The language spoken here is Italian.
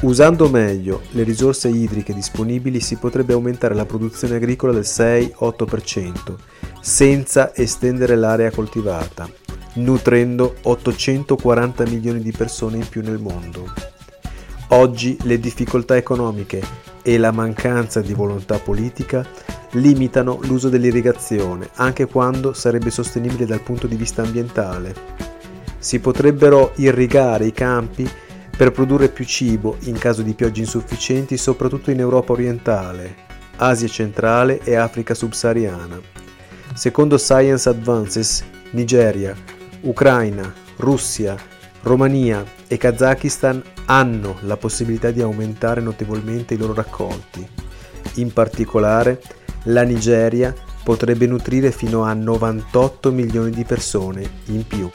Usando meglio le risorse idriche disponibili si potrebbe aumentare la produzione agricola del 6-8% senza estendere l'area coltivata, nutrendo 840 milioni di persone in più nel mondo. Oggi le difficoltà economiche e la mancanza di volontà politica limitano l'uso dell'irrigazione, anche quando sarebbe sostenibile dal punto di vista ambientale. Si potrebbero irrigare i campi per produrre più cibo in caso di piogge insufficienti soprattutto in Europa orientale, Asia centrale e Africa subsahariana. Secondo Science Advances, Nigeria, Ucraina, Russia, Romania e Kazakistan hanno la possibilità di aumentare notevolmente i loro raccolti. In particolare, la Nigeria potrebbe nutrire fino a 98 milioni di persone in più.